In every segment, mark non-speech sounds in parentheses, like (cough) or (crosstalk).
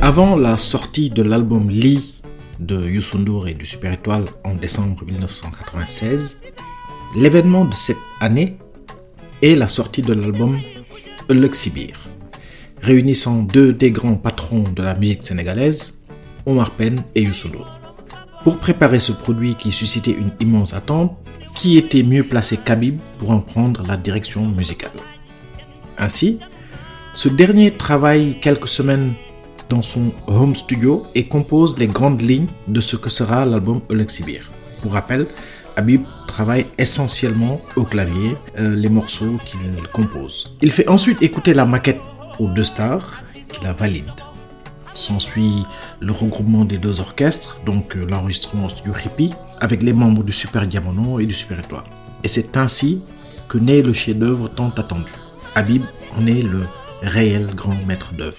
Avant la sortie de l'album Lee de Youssou et du Super Étoile en décembre 1996, l'événement de cette année est la sortie de l'album Le Sibir, réunissant deux des grands patrons de la musique sénégalaise, Omar Penn et Youssou Pour préparer ce produit qui suscitait une immense attente, qui était mieux placé qu'Abib pour en prendre la direction musicale Ainsi, ce dernier travaille quelques semaines dans son home studio et compose les grandes lignes de ce que sera l'album Olexibir. Pour rappel, Habib travaille essentiellement au clavier euh, les morceaux qu'il compose. Il fait ensuite écouter la maquette aux deux stars qui la valident. S'ensuit le regroupement des deux orchestres, donc euh, l'enregistrement studio Hippie, avec les membres du Super Diamono et du Super Étoile. Et c'est ainsi que naît le chef-d'œuvre tant attendu. Habib en est le réel grand maître d'œuvre.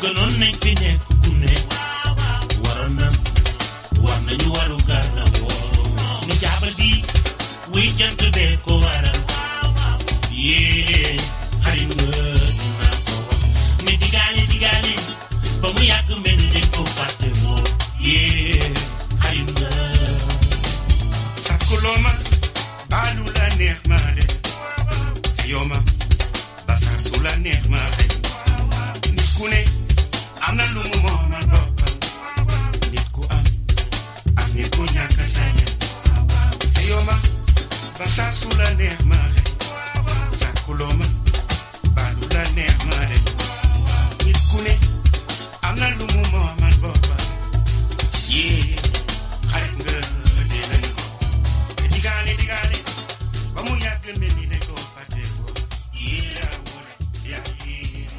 gonna make it. dance.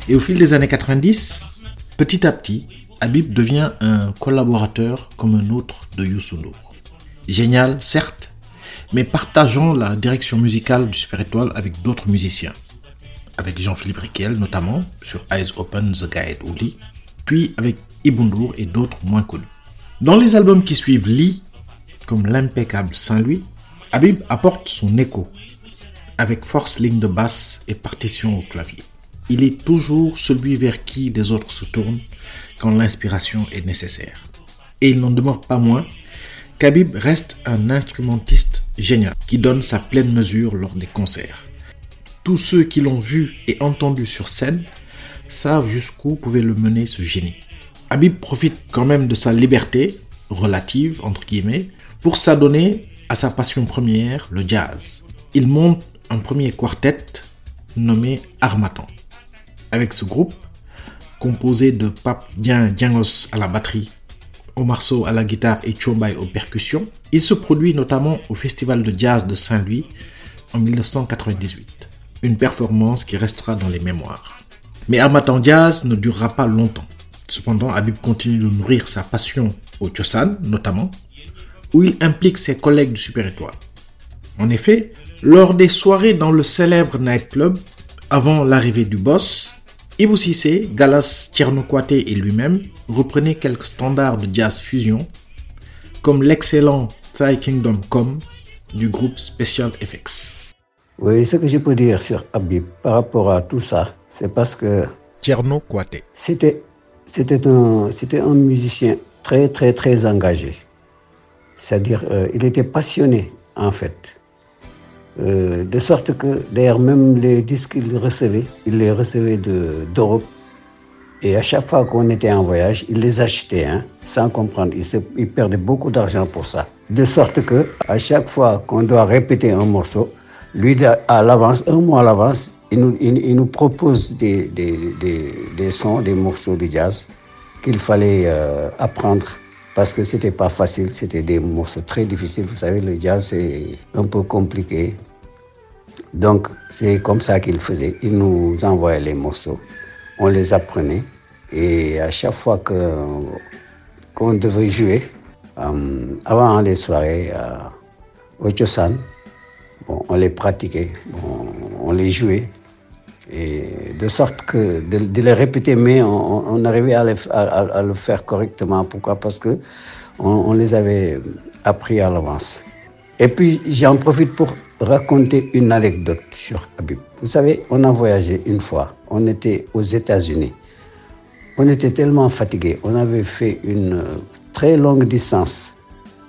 Et au fil des années 90, petit à petit, Habib devient un collaborateur comme un autre de Youssou Génial, certes, mais partageant la direction musicale du Super Étoile avec d'autres musiciens. Avec Jean-Philippe Riquel notamment sur Eyes Open, The Guide Lee, puis avec Ibundur et d'autres moins connus. Dans les albums qui suivent Lee, comme l'impeccable Saint-Louis, Habib apporte son écho, avec force ligne de basse et partition au clavier il est toujours celui vers qui les autres se tournent quand l'inspiration est nécessaire. Et il n'en demeure pas moins qu'Habib reste un instrumentiste génial qui donne sa pleine mesure lors des concerts. Tous ceux qui l'ont vu et entendu sur scène savent jusqu'où pouvait le mener ce génie. Habib profite quand même de sa liberté, relative entre guillemets, pour s'adonner à sa passion première, le jazz. Il monte un premier quartet nommé Armatan. Avec ce groupe, composé de Pape Dien Diangos à la batterie, Omar Sow à la guitare et Chombay aux percussions, il se produit notamment au Festival de jazz de Saint-Louis en 1998. Une performance qui restera dans les mémoires. Mais Armatan Jazz ne durera pas longtemps. Cependant, Habib continue de nourrir sa passion au Chosan notamment, où il implique ses collègues du Super Étoile. En effet, lors des soirées dans le célèbre nightclub, avant l'arrivée du boss, Ibou Sissé, Galas Tiernokwate et lui-même reprenaient quelques standards de jazz fusion, comme l'excellent Thai Kingdom Come du groupe Special FX. Oui, ce que je peux dire sur Habib par rapport à tout ça, c'est parce que Tierno Kwate. c'était c'était un c'était un musicien très très très engagé. C'est-à-dire euh, il était passionné en fait. Euh, de sorte que d'ailleurs même les disques qu'il recevait, il les recevait de d'Europe. Et à chaque fois qu'on était en voyage, il les achetait hein, sans comprendre. Il, se- il perdait beaucoup d'argent pour ça. De sorte que à chaque fois qu'on doit répéter un morceau, lui à l'avance, un mois à l'avance, il nous, il nous propose des, des, des, des sons, des morceaux de jazz qu'il fallait euh, apprendre parce que c'était pas facile, c'était des morceaux très difficiles. Vous savez, le jazz c'est un peu compliqué. Donc c'est comme ça qu'il faisait. Il nous envoyait les morceaux, on les apprenait et à chaque fois que qu'on devait jouer, euh, avant les soirées euh, au Chosan, bon, on les pratiquait, on les jouait de sorte que de, les répéter, mais on, arrivait à, le faire correctement. Pourquoi? Parce que on, les avait appris à l'avance. Et puis j'en profite pour raconter une anecdote sur Habib. Vous savez, on a voyagé une fois. On était aux États-Unis. On était tellement fatigués. On avait fait une très longue distance.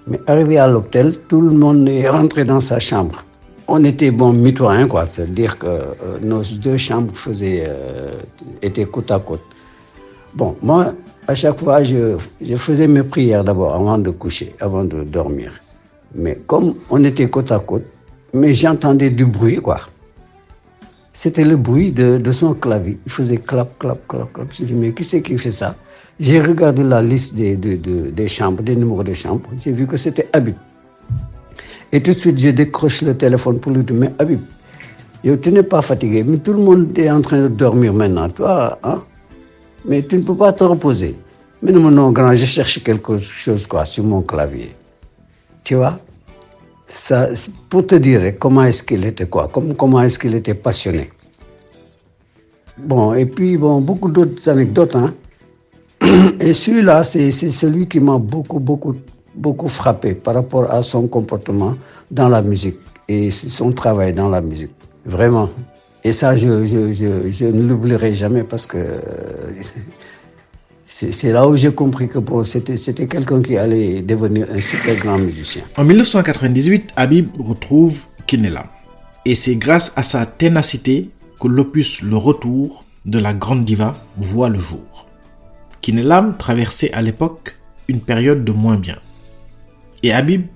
Mais arrivé à l'hôtel, tout le monde est rentré dans sa chambre. On était bon mitoyens, quoi. C'est-à-dire que euh, nos deux chambres faisaient, euh, étaient côte à côte. Bon, moi, à chaque fois, je, faisais mes prières d'abord avant de coucher, avant de dormir. Mais comme on était côte à côte, mais j'entendais du bruit, quoi. C'était le bruit de, son clavier. Il faisait clap, clap, clap, clap. Je dis, mais qui c'est qui fait ça? J'ai regardé la liste des, de- de- des chambres, des numéros de chambres. J'ai vu que c'était Habib. Et tout de suite, je décroche le téléphone pour lui dire, mais Habib, tu n'es pas fatigué, mais tout le monde est en train de dormir maintenant. Toi, hein Mais tu ne peux pas te reposer. Mais non, non, grand, je cherche quelque chose quoi, sur mon clavier. Tu vois? Ça, pour te dire comment est-ce qu'il était quoi, comme, comment est-ce qu'il était passionné. Bon, et puis bon, beaucoup d'autres anecdotes. Hein. (clears throat) Et celui-là, c'est celui qui m'a beaucoup, beaucoup, beaucoup frappé par rapport à son comportement dans la musique et son travail dans la musique. Vraiment. Et ça, je, je, je, ne l'oublierai jamais parce que euh, c'est là où j'ai compris que bon, c'était quelqu'un qui allait devenir un super grand musicien. En 1998, Habib retrouve Kinelam. Et c'est grâce à sa ténacité que l'opus Le Retour de la grande diva voit le jour. Kinelam traversait à l'époque une période de moins bien. Et Habib,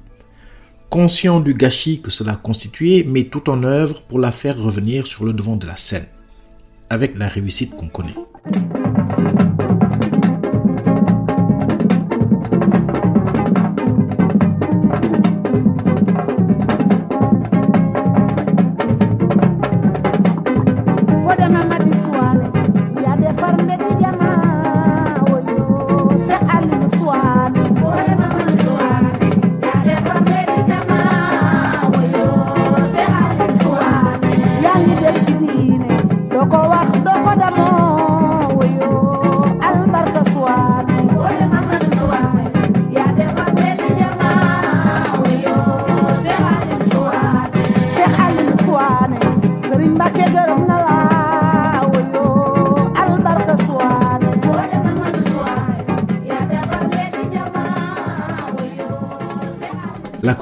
conscient du gâchis que cela constituait, met tout en œuvre pour la faire revenir sur le devant de la scène, avec la réussite qu'on connaît.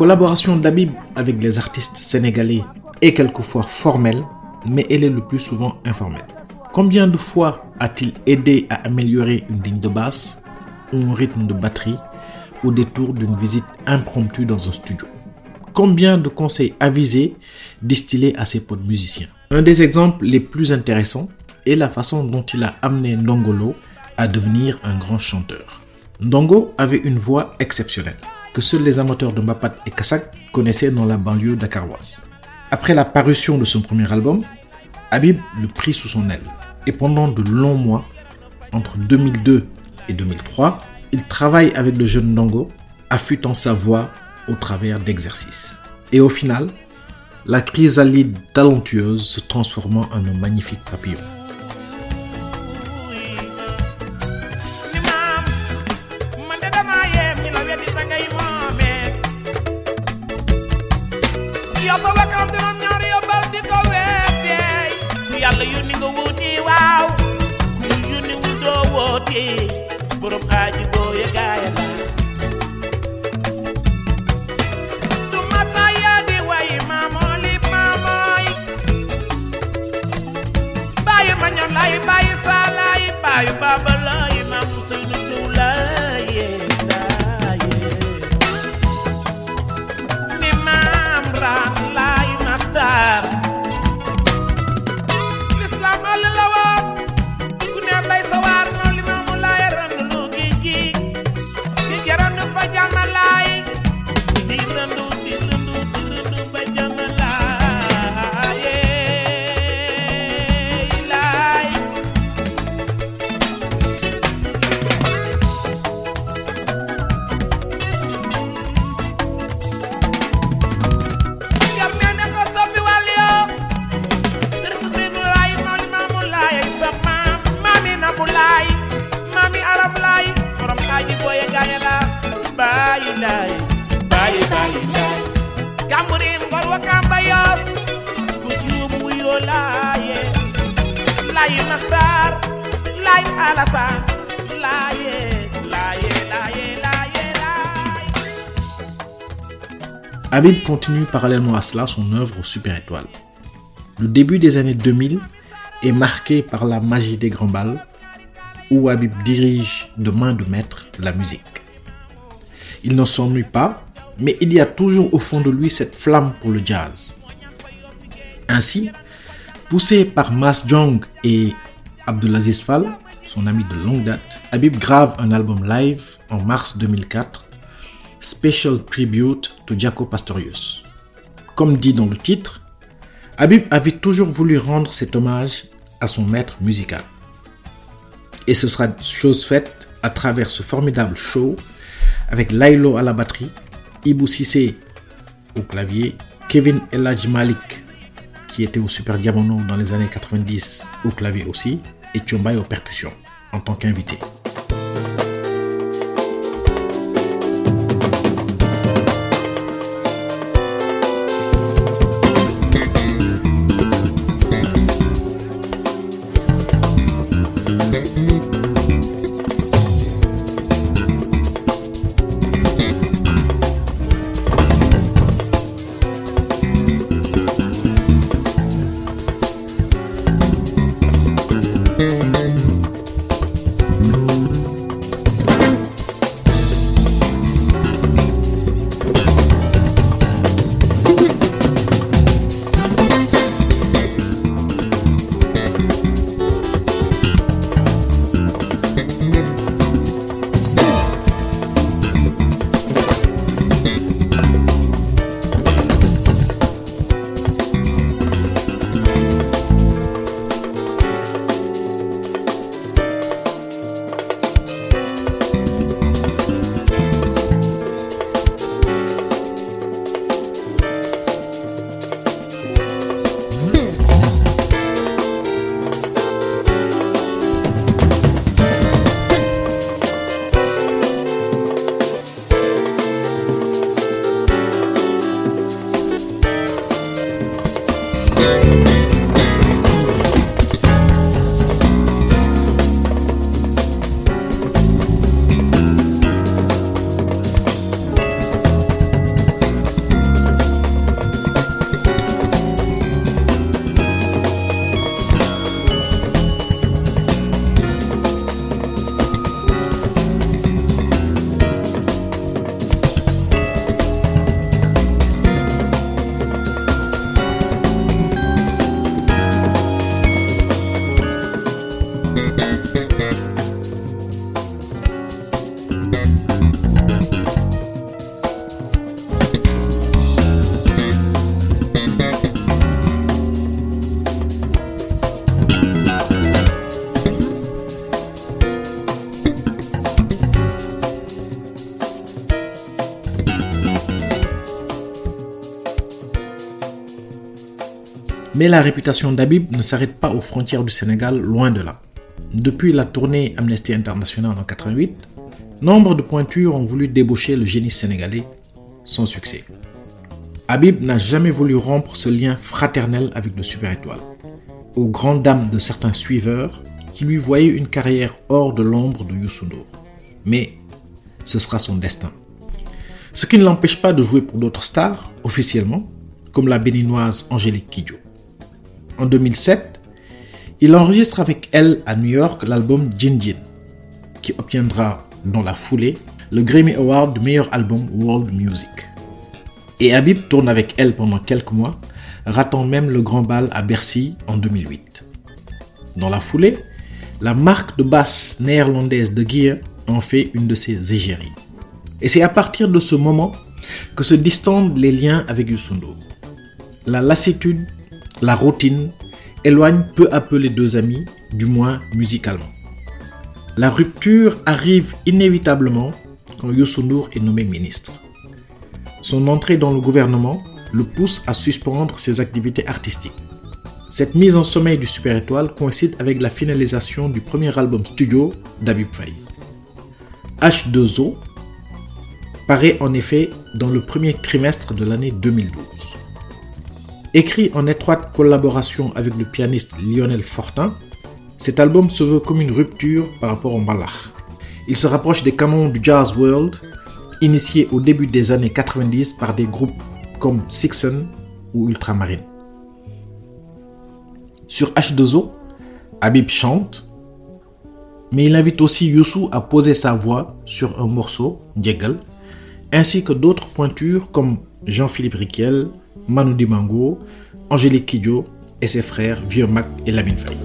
La collaboration d'Habib avec les artistes sénégalais est quelquefois formelle, mais elle est le plus souvent informelle. Combien de fois a-t-il aidé à améliorer une ligne de basse, un rythme de batterie, au détour d'une visite impromptue dans un studio? Combien de conseils avisés distillés à ses potes musiciens? Un des exemples les plus intéressants est la façon dont il a amené Ndongolo à devenir un grand chanteur. Ndongo avait une voix exceptionnelle, que seuls les amateurs de Mbapat et Kassak connaissaient dans la banlieue dakaroise. Après la parution de son premier album, Habib le prit sous son aile. Et pendant de longs mois, entre 2002 et 2003, il travaille avec le jeune Ndongo, affûtant sa voix au travers d'exercices. Et au final, la chrysalide talentueuse se transformant en un magnifique papillon. Yàlla yónni nga wuuti waaw ku yónni wul doo woote borom aaji booye gaaya la du mata yaa Habib continue parallèlement à cela son œuvre Super Étoiles. Le début des années 2000 est marqué par la magie des grands bals, où Habib dirige de main de maître la musique. Il ne s'ennuie pas, mais il y a toujours au fond de lui cette flamme pour le jazz. Ainsi, poussé par Mas Jong et Abdulaziz Fall, son ami de longue date, Habib grave un album live en mars 2004 Special Tribute to Jaco Pastorius. Comme dit dans le titre, Habib avait toujours voulu rendre cet hommage à son maître musical. Et ce sera chose faite à travers ce formidable show avec Lailo à la batterie, Ibou Sissé au clavier, Kevin Eladj Malik qui était au Super Diamono dans les années 90 au clavier aussi, et Tchombay aux percussions en tant qu'invité. Mais la réputation d'Habib ne s'arrête pas aux frontières du Sénégal, loin de là. Depuis la tournée Amnesty International en 88, nombre de pointures ont voulu débaucher le génie sénégalais, sans succès. Habib n'a jamais voulu rompre ce lien fraternel avec le Super Étoile, aux grandes dames de certains suiveurs qui lui voyaient une carrière hors de l'ombre de Youssou. Mais ce sera son destin. Ce qui ne l'empêche pas de jouer pour d'autres stars, officiellement, comme la béninoise Angélique Kidjo. En 2007, il enregistre avec elle à New York l'album Jin Jin, qui obtiendra dans la foulée le Grammy Award du meilleur album World Music. Et Habib tourne avec elle pendant quelques mois, ratant même le grand bal à Bercy en 2008. Dans la foulée, la marque de basse néerlandaise de Gear en fait une de ses égéries. Et c'est à partir de ce moment que se distendent les liens avec Youssou N'Dour. La lassitude, la routine éloignent peu à peu les deux amis, du moins musicalement. La rupture arrive inévitablement quand Youssou est nommé ministre. Son entrée dans le gouvernement le pousse à suspendre ses activités artistiques. Cette mise en sommeil du Super Étoile coïncide avec la finalisation du premier album studio d'Abib Faye. H2O paraît en effet dans le premier trimestre de l'année 2012. Écrit en étroite collaboration avec le pianiste Lionel Fortin, cet album se veut comme une rupture par rapport au Malach. Il se rapproche des canons du jazz world, initiés au début des années 90 par des groupes comme Sixon ou Ultramarine. Sur H2O, Habib chante, mais il invite aussi Youssou à poser sa voix sur un morceau, Diegal, ainsi que d'autres pointures comme Jean-Philippe Riquel, Manu Dibango, Angélique Kidjo et ses frères Vieux Mac et Lamine Faye.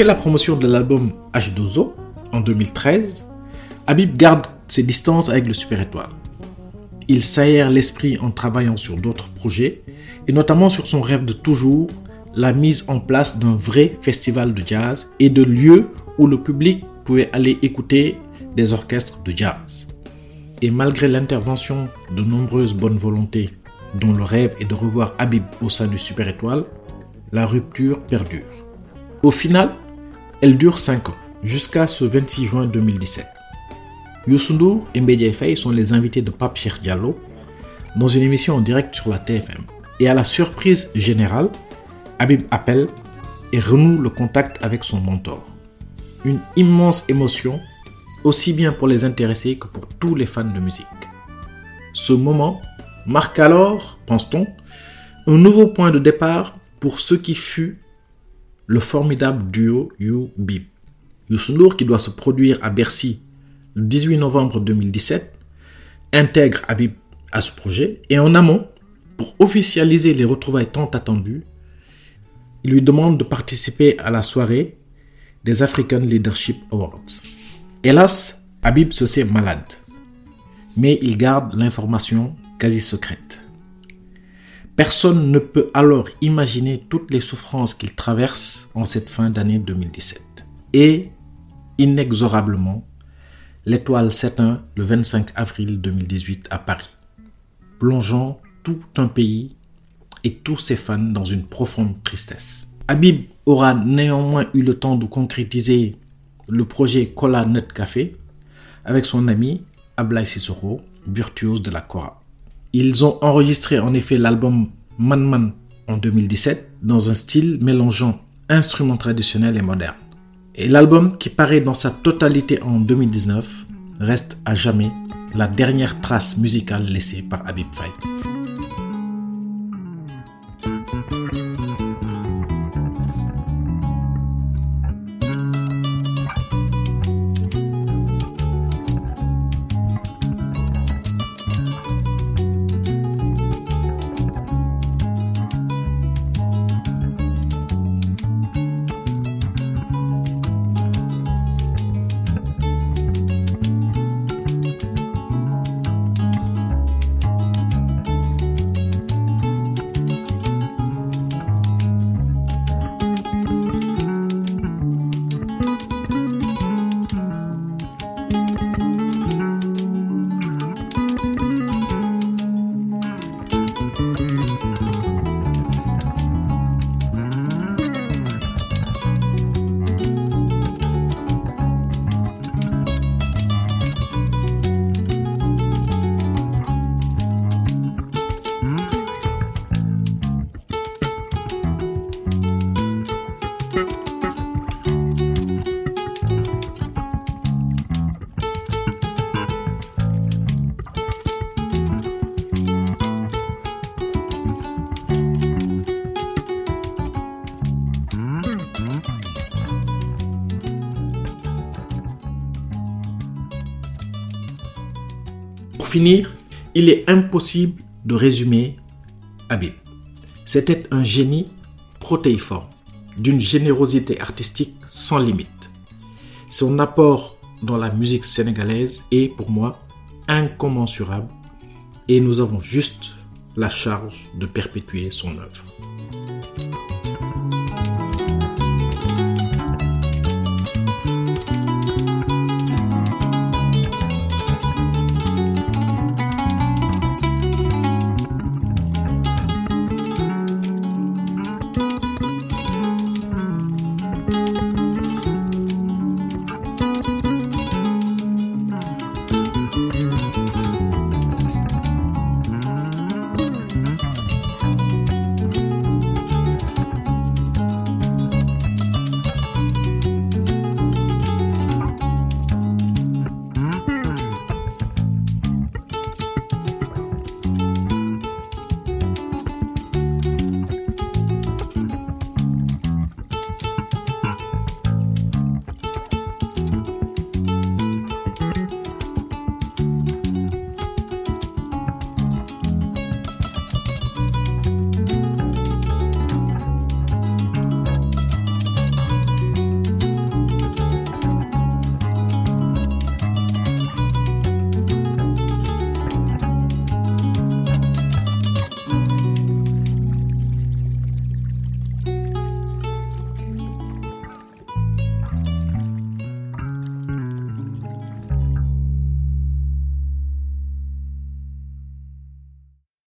Après la promotion de l'album H2O en 2013, Habib garde ses distances avec le Super Étoile. Il s'aère l'esprit en travaillant sur d'autres projets et notamment sur son rêve de toujours, la mise en place d'un vrai festival de jazz et de lieux où le public pouvait aller écouter des orchestres de jazz. Et malgré l'intervention de nombreuses bonnes volontés, dont le rêve est de revoir Habib au sein du Super Étoile, la rupture perdure. Au final, elle dure 5 ans, jusqu'à ce 26 juin 2017. Youssou et Mbediaye Faye sont les invités de Pape Cheikh Diallo dans une émission en direct sur la TFM. Et à la surprise générale, Habib appelle et renoue le contact avec son mentor. Une immense émotion, aussi bien pour les intéressés que pour tous les fans de musique. Ce moment marque alors, pense-t-on, un nouveau point de départ pour ce qui fut le formidable duo You-Bib. Youssou qui doit se produire à Bercy le 18 novembre 2017, intègre Habib à ce projet et en amont, pour officialiser les retrouvailles tant attendues, il lui demande de participer à la soirée des African Leadership Awards. Hélas, Habib se sait malade, mais il garde l'information quasi secrète. Personne ne peut alors imaginer toutes les souffrances qu'il traverse en cette fin d'année 2017. Et, inexorablement, l'étoile s'éteint le 25 avril 2018 à Paris, plongeant tout un pays et tous ses fans dans une profonde tristesse. Habib aura néanmoins eu le temps de concrétiser le projet Cola Nut Café avec son ami Ablaï Sissoko, virtuose de la Kora. Ils ont enregistré en effet l'album Man Man en 2017 dans un style mélangeant instruments traditionnels et modernes. Et l'album qui paraît dans sa totalité en 2019 reste à jamais la dernière trace musicale laissée par Habib Faye. Finir, il est impossible de résumer Habib. C'était un génie protéiforme, d'une générosité artistique sans limite. Son apport dans la musique sénégalaise est pour moi incommensurable et nous avons juste la charge de perpétuer son œuvre.